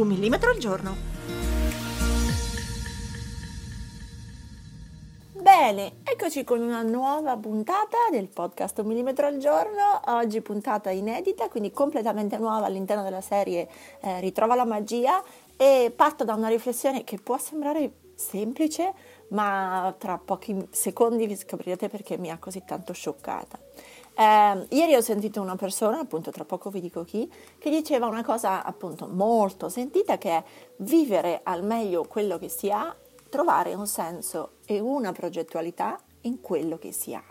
Un millimetro al giorno. Bene, eccoci con una nuova puntata del podcast Un millimetro al giorno, oggi puntata inedita, quindi completamente nuova all'interno della serie eh, Ritrova la magia e parto da una riflessione che può sembrare semplice, ma tra pochi secondi vi scoprirete perché mi ha così tanto scioccata. Eh, ieri ho sentito una persona, appunto tra poco vi dico chi, che diceva una cosa appunto molto sentita che è vivere al meglio quello che si ha, trovare un senso e una progettualità in quello che si ha.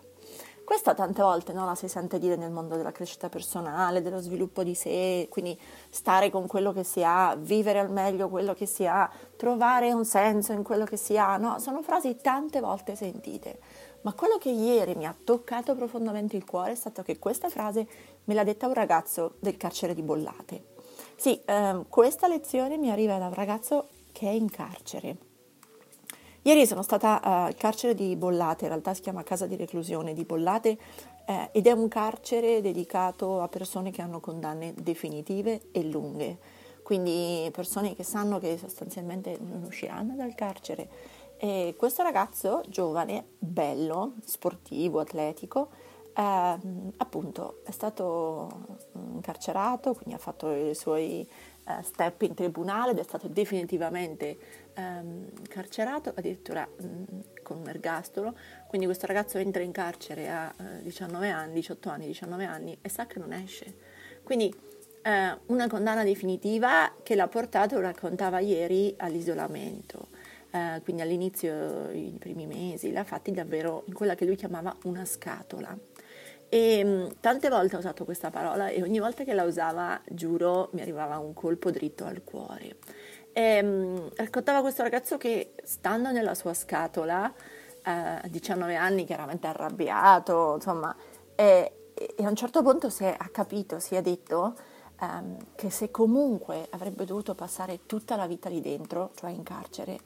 Questa tante volte no, la si sente dire nel mondo della crescita personale, dello sviluppo di sé, quindi stare con quello che si ha, vivere al meglio quello che si ha, trovare un senso in quello che si ha, no? sono frasi tante volte sentite. Ma quello che ieri mi ha toccato profondamente il cuore è stato che questa frase me l'ha detta un ragazzo del carcere di Bollate. Sì, ehm, questa lezione mi arriva da un ragazzo che è in carcere. Ieri sono stata uh, al carcere di Bollate, in realtà si chiama Casa di Reclusione di Bollate eh, ed è un carcere dedicato a persone che hanno condanne definitive e lunghe, quindi persone che sanno che sostanzialmente non usciranno dal carcere e questo ragazzo giovane, bello, sportivo, atletico, eh, appunto è stato incarcerato, quindi ha fatto i suoi eh, step in tribunale ed è stato definitivamente ehm, carcerato, addirittura mh, con un ergastolo. Quindi questo ragazzo entra in carcere a eh, 19 anni, 18 anni, 19 anni e sa che non esce. Quindi eh, una condanna definitiva che l'ha portato, raccontava ieri, all'isolamento eh, quindi all'inizio, i primi mesi, l'ha fatti davvero in quella che lui chiamava una scatola. E mm, tante volte ho usato questa parola e ogni volta che la usava, giuro, mi arrivava un colpo dritto al cuore. E, mh, mm, raccontava questo ragazzo che stando nella sua scatola, eh, a 19 anni, chiaramente arrabbiato, insomma, e, e, a un certo punto si è, ha capito, si è detto um, che se comunque avrebbe dovuto passare tutta la vita lì dentro, cioè in carcere,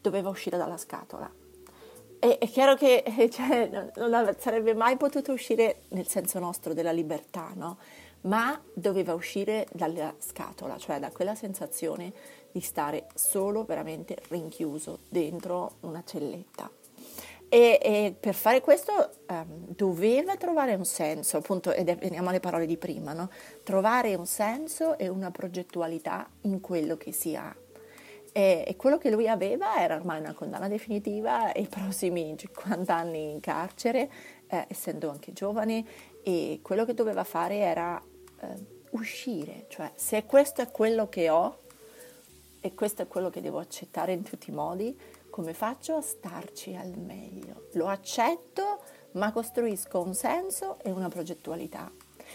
doveva uscire dalla scatola. E, è chiaro che cioè, non sarebbe mai potuto uscire nel senso nostro della libertà, no? ma doveva uscire dalla scatola, cioè da quella sensazione di stare solo, veramente rinchiuso dentro una celletta. E, e per fare questo um, doveva trovare un senso, appunto, ed è, veniamo alle parole di prima, no? trovare un senso e una progettualità in quello che si ha e, e, quello che lui aveva era ormai una condanna definitiva e i prossimi 50 anni in carcere, eh, essendo anche giovane, e quello che doveva fare era eh, uscire, cioè se questo è quello che ho e questo è quello che devo accettare in tutti i modi, come faccio a starci al meglio? Lo accetto, ma costruisco un senso e una progettualità.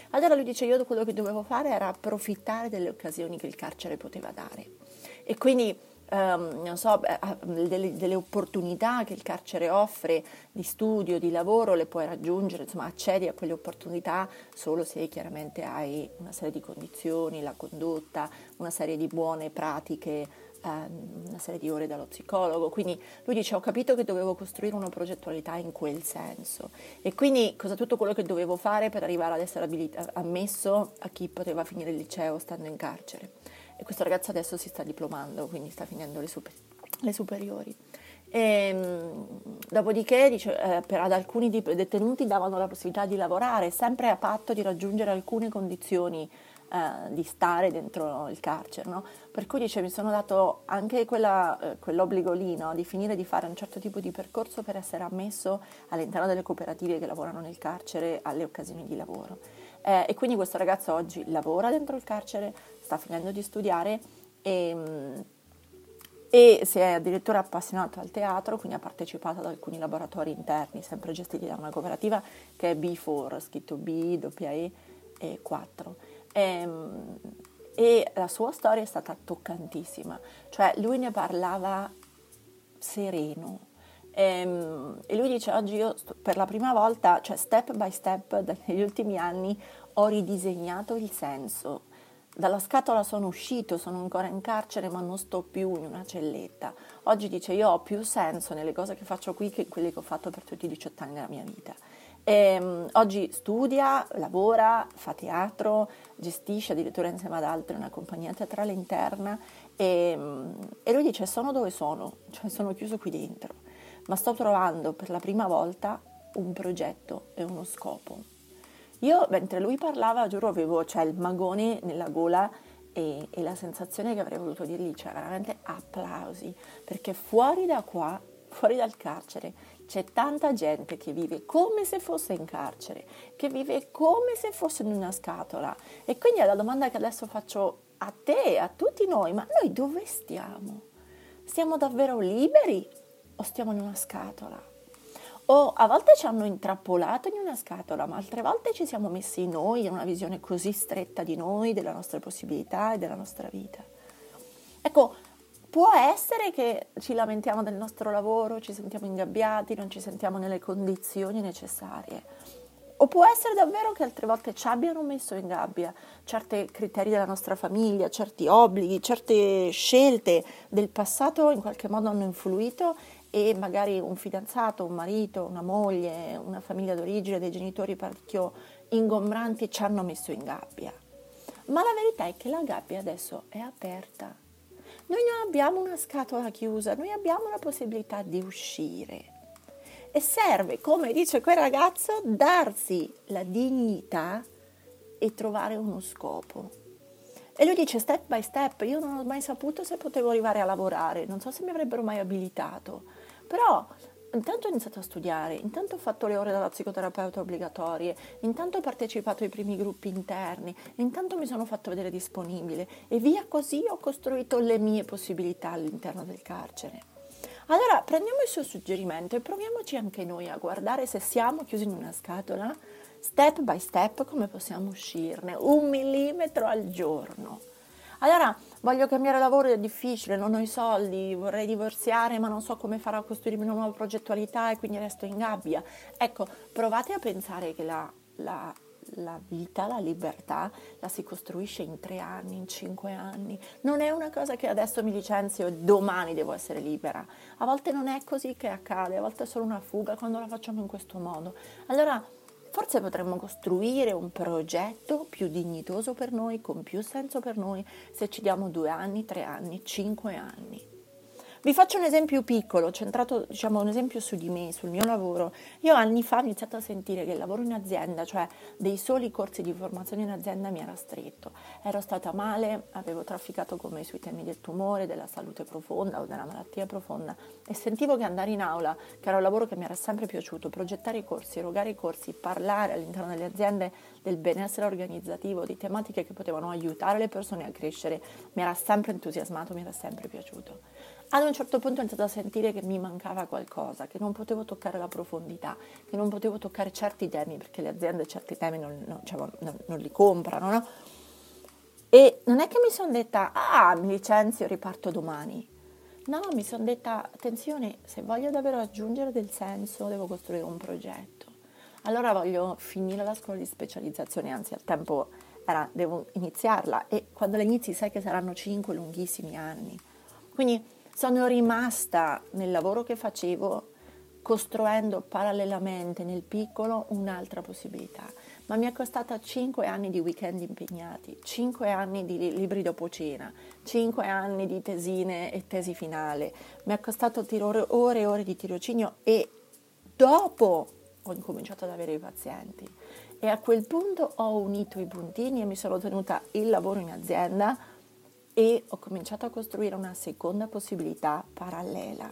Allora lui dice io quello che dovevo fare era approfittare delle occasioni che il carcere poteva dare. E quindi Um, non so, delle, delle, opportunità che il carcere offre di studio, di lavoro, le puoi raggiungere, insomma accedi a quelle opportunità solo se chiaramente hai una serie di condizioni, la condotta, una serie di buone pratiche, um, una serie di ore dallo psicologo. Quindi lui dice ho capito che dovevo costruire una progettualità in quel senso e quindi cosa tutto quello che dovevo fare per arrivare ad essere abilita- ammesso a chi poteva finire il liceo stando in carcere questo ragazzo adesso si sta diplomando, quindi sta finendo le, super, le superiori. E, ehm, dopodiché dice, eh, per, ad alcuni detenuti davano la possibilità di lavorare, sempre a patto di raggiungere alcune condizioni eh, di stare dentro il carcere. No? Per cui dice, mi sono dato anche quella, eh, quell'obbligo lì no? di finire di fare un certo tipo di percorso per essere ammesso all'interno delle cooperative che lavorano nel carcere alle occasioni di lavoro. Eh, e quindi questo ragazzo oggi lavora dentro il carcere, sta finendo di studiare e, e si è addirittura appassionato al teatro, quindi ha partecipato ad alcuni laboratori interni, sempre gestiti da una cooperativa che è B4, scritto B, E e 4. E, e la sua storia è stata toccantissima, cioè lui ne parlava sereno. E, ehm, e lui dice oggi io per la prima volta, cioè step by step negli ultimi anni ho ridisegnato il senso. Dalla scatola sono uscito, sono ancora in carcere ma non sto più in una celletta. Oggi dice io ho più senso nelle cose che faccio qui che in quelle che ho fatto per tutti i 18 anni della mia vita. E, um, oggi studia, lavora, fa teatro, gestisce addirittura insieme ad altri una compagnia teatrale interna e, um, e lui dice sono dove sono, cioè sono chiuso qui dentro, ma sto trovando per la prima volta un progetto e uno scopo. Io mentre lui parlava, giuro, avevo cioè, il magone nella gola e, e la sensazione che avrei voluto dirgli, cioè veramente applausi, perché fuori da qua, fuori dal carcere, c'è tanta gente che vive come se fosse in carcere, che vive come se fosse in una scatola. E quindi è la domanda che adesso faccio a te, a tutti noi, ma noi dove stiamo? Stiamo davvero liberi o stiamo in una scatola? O a volte ci hanno intrappolato in una scatola, ma altre volte ci siamo messi noi in una visione così stretta di noi, delle nostre possibilità e della nostra vita. Ecco, Può essere che ci lamentiamo del nostro lavoro, ci sentiamo ingabbiati, non ci sentiamo nelle condizioni necessarie. O può essere davvero che altre volte ci abbiano messo in gabbia certi criteri della nostra famiglia, certi obblighi, certe scelte del passato in qualche modo hanno influito e magari un fidanzato, un marito, una moglie, una famiglia d'origine, dei genitori parecchio ingombranti ci hanno messo in gabbia. Ma la verità è che la gabbia adesso è aperta noi non abbiamo una scatola chiusa, noi abbiamo la possibilità di uscire. E serve, come dice quel ragazzo, darsi la dignità e trovare uno scopo. E lui dice step by step, io non ho mai saputo se potevo arrivare a lavorare, non so se mi avrebbero mai abilitato, però intanto ho iniziato a studiare, intanto ho fatto le ore dalla psicoterapeuta obbligatorie, intanto ho partecipato ai primi gruppi interni, intanto mi sono fatto vedere disponibile e via così ho costruito le mie possibilità all'interno del carcere. Allora prendiamo il suo suggerimento e proviamoci anche noi a guardare se siamo chiusi in una scatola, step by step come possiamo uscirne, un millimetro al giorno. Allora voglio cambiare lavoro, è difficile, non ho i soldi, vorrei divorziare ma non so come farò a costruirmi una nuova progettualità e quindi resto in gabbia. Ecco, provate a pensare che la, la, la vita, la libertà la si costruisce in tre anni, in cinque anni. Non è una cosa che adesso mi licenzio e domani devo essere libera. A volte non è così che accade, a volte è solo una fuga quando la facciamo in questo modo. Allora forse potremmo costruire un progetto più dignitoso per noi, con più senso per noi, se ci diamo due anni, tre anni, cinque anni. Vi faccio un esempio piccolo, centrato, diciamo, un esempio su di me, sul mio lavoro. Io anni fa ho iniziato a sentire che il lavoro in azienda, cioè dei soli corsi di formazione in azienda, mi era stretto. Ero stata male, avevo trafficato con me sui temi del tumore, della salute profonda o della malattia profonda e sentivo che andare in aula, che era un lavoro che mi era sempre piaciuto, progettare i corsi, erogare i corsi, parlare all'interno delle aziende del benessere organizzativo, di tematiche che potevano aiutare le persone a crescere, mi era sempre entusiasmato, mi era sempre piaciuto. Ad un certo punto ho iniziato a sentire che mi mancava qualcosa, che non potevo toccare la profondità, che non potevo toccare certi temi, perché le aziende certi temi non, non, cioè, non, non li comprano, no? E non è che mi sono detta, ah, mi licenzio, riparto domani. No, mi sono detta, attenzione, se voglio davvero aggiungere del senso, devo costruire un progetto. Allora voglio finire la scuola di specializzazione, anzi al tempo era, devo iniziarla e quando la inizi sai che saranno cinque lunghissimi anni. Quindi sono rimasta nel lavoro che facevo costruendo parallelamente nel piccolo un'altra possibilità, ma mi è costata 5 anni di weekend impegnati, 5 anni di libri dopo cena, 5 anni di tesine e tesi finale, mi è costato ore, e ore di tirocinio e dopo ho incominciato ad avere i pazienti. E a quel punto ho unito i puntini e mi sono tenuta il lavoro in azienda e ho cominciato a costruire una seconda possibilità parallela.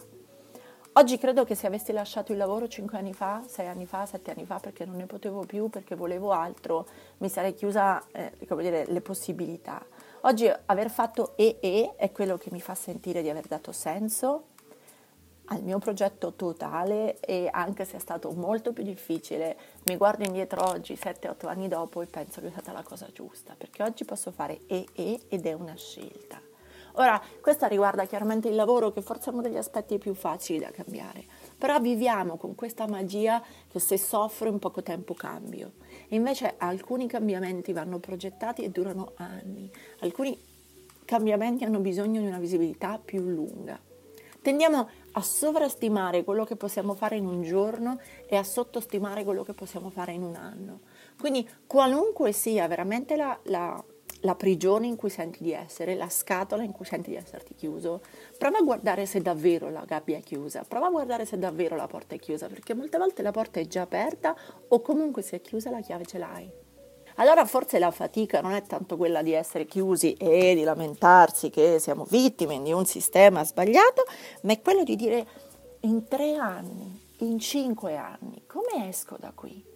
Oggi credo che se avessi lasciato il lavoro 5 anni fa, 6 anni fa, 7 anni fa, perché non ne potevo più, perché volevo altro, mi sarei chiusa eh, dire, le possibilità. Oggi aver fatto EE è quello che mi fa sentire di aver dato senso al mio progetto totale e anche se è stato molto più difficile, mi guardo indietro oggi, 7-8 anni dopo e penso che è stata la cosa giusta, perché oggi posso fare e e ed è una scelta. Ora, questa riguarda chiaramente il lavoro, che forse è uno degli aspetti più facili da cambiare, però viviamo con questa magia che se soffro in poco tempo cambio. E invece alcuni cambiamenti vanno progettati e durano anni, alcuni cambiamenti hanno bisogno di una visibilità più lunga. Tendiamo a sovrastimare quello che possiamo fare in un giorno e a sottostimare quello che possiamo fare in un anno. Quindi qualunque sia veramente la, la la prigione in cui senti di essere, la scatola in cui senti di esserti chiuso, prova a guardare se davvero la gabbia è chiusa, prova a guardare se davvero la porta è chiusa, perché molte volte la porta è già aperta o comunque se è chiusa la chiave ce l'hai. Allora forse la fatica non è tanto quella di essere chiusi e di lamentarsi che siamo vittime di un sistema sbagliato, ma è quello di dire in tre anni, in cinque anni, come esco da qui?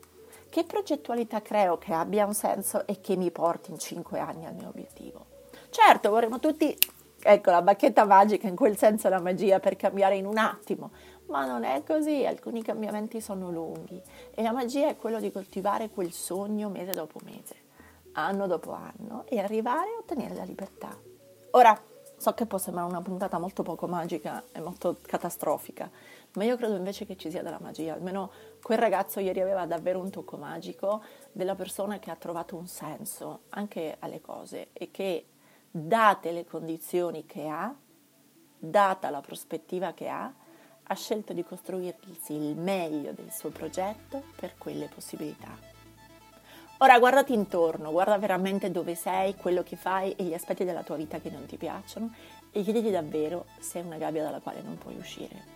che progettualità creo che abbia un senso e che mi porti in cinque anni al mio obiettivo? Certo, vorremmo tutti, ecco, la bacchetta magica, in quel senso la magia per cambiare in un attimo, ma non è così, alcuni cambiamenti sono lunghi e la magia è quello di coltivare quel sogno mese dopo mese, anno dopo anno e arrivare a ottenere la libertà. Ora, so che può sembrare una puntata molto poco magica e molto catastrofica, ma io credo invece che ci sia della magia, almeno quel ragazzo ieri aveva davvero un tocco magico della persona che ha trovato un senso anche alle cose e che date le condizioni che ha, data la prospettiva che ha, ha scelto di costruirsi il meglio del suo progetto per quelle possibilità. Ora guardati intorno, guarda veramente dove sei, quello che fai e gli aspetti della tua vita che non ti piacciono e chiediti davvero se è una gabbia dalla quale non puoi uscire.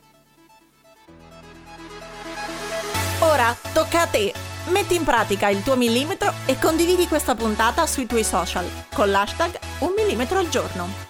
Ora tocca a te. Metti in pratica il tuo millimetro e condividi questa puntata sui tuoi social con l'hashtag un millimetro al giorno.